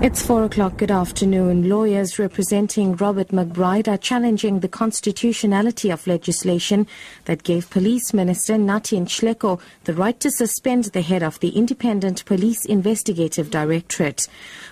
It's four o'clock. Good afternoon. Lawyers representing Robert McBride are challenging the constitutionality of legislation that gave Police Minister Nathi Nhleko the right to suspend the head of the Independent Police Investigative Directorate.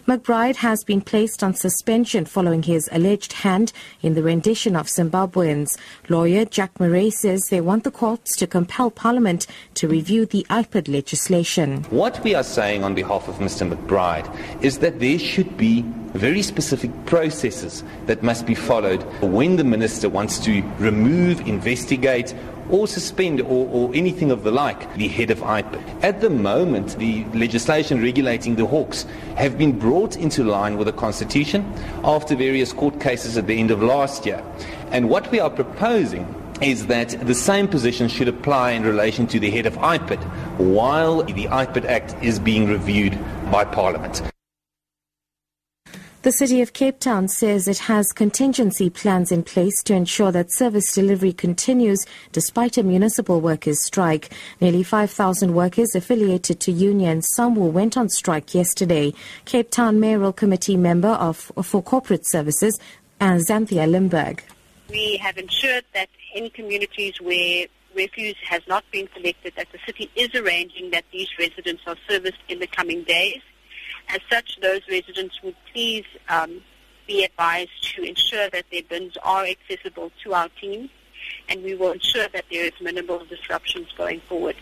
McBride has been placed on suspension following his alleged hand in the rendition of Zimbabweans. Lawyer Jack Murray says they want the courts to compel Parliament to review the IPID legislation. What we are saying on behalf of Mr. McBride is that there should be very specific processes that must be followed when the minister wants to remove, investigate, or suspend or, or, anything of the like the head of IPID. At the moment, the legislation regulating the hawks have been brought into line with the Constitution after various court cases at the end of last year. And what we are proposing is that the same position should apply in relation to the head of IPID while the IPID Act is being reviewed by Parliament. The City of Cape Town says it has contingency plans in place to ensure that service delivery continues despite a municipal workers' strike. Nearly 5,000 workers affiliated to unions, SAMWU, went on strike yesterday. Cape Town Mayoral Committee member of for Corporate Services, uh, Xanthea Limberg. We have ensured that in communities where refuse has not been collected, that the city is arranging that these residents are serviced in the coming days. As such, those residents would please um, be advised to ensure that their bins are accessible to our team, and we will ensure that there is minimal disruptions going forward.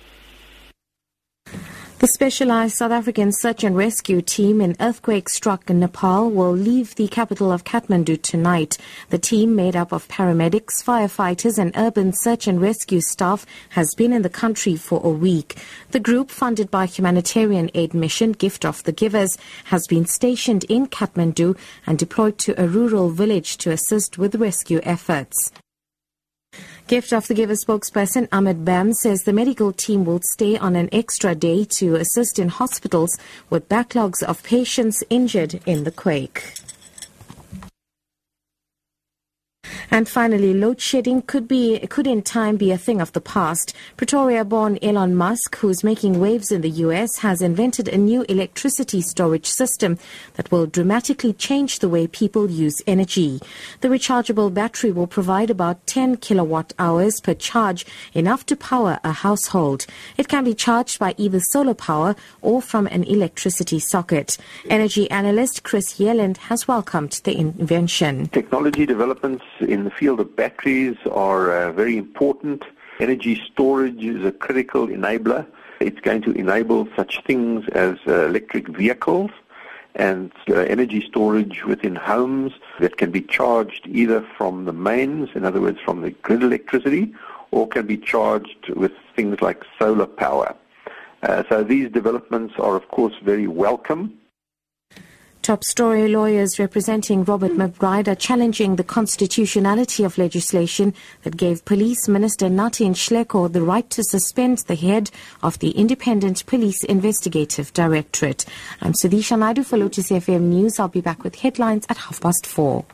The specialized South African search and rescue team in earthquake-struck Nepal will leave the capital of Kathmandu tonight. The team, made up of paramedics, firefighters and urban search and rescue staff, has been in the country for a week. The group, funded by humanitarian aid mission Gift of the Givers, has been stationed in Kathmandu and deployed to a rural village to assist with rescue efforts. Gift of the Giver spokesperson Ahmed Bham says the medical team will stay on an extra day to assist in hospitals with backlogs of patients injured in the quake. And finally, load shedding could be could in time be a thing of the past. Pretoria-born Elon Musk, who's making waves in the US, has invented a new electricity storage system that will dramatically change the way people use energy. The rechargeable battery will provide about 10 kilowatt hours per charge, enough to power a household. It can be charged by either solar power or from an electricity socket. Energy analyst Chris Yelland has welcomed the invention. Technology developments in the field of batteries are uh, very important. Energy storage is a critical enabler. It's going to enable such things as uh, electric vehicles and uh, energy storage within homes that can be charged either from the mains, in other words, from the grid electricity, or can be charged with things like solar power. Uh, so these developments are, of course, very welcome. Top story lawyers representing Robert McBride are challenging the constitutionality of legislation that gave Police Minister Nathi Nhleko the right to suspend the head of the Independent Police Investigative Directorate. I'm Sudisha Naidu for Lotus FM News. I'll be back with headlines at half past four.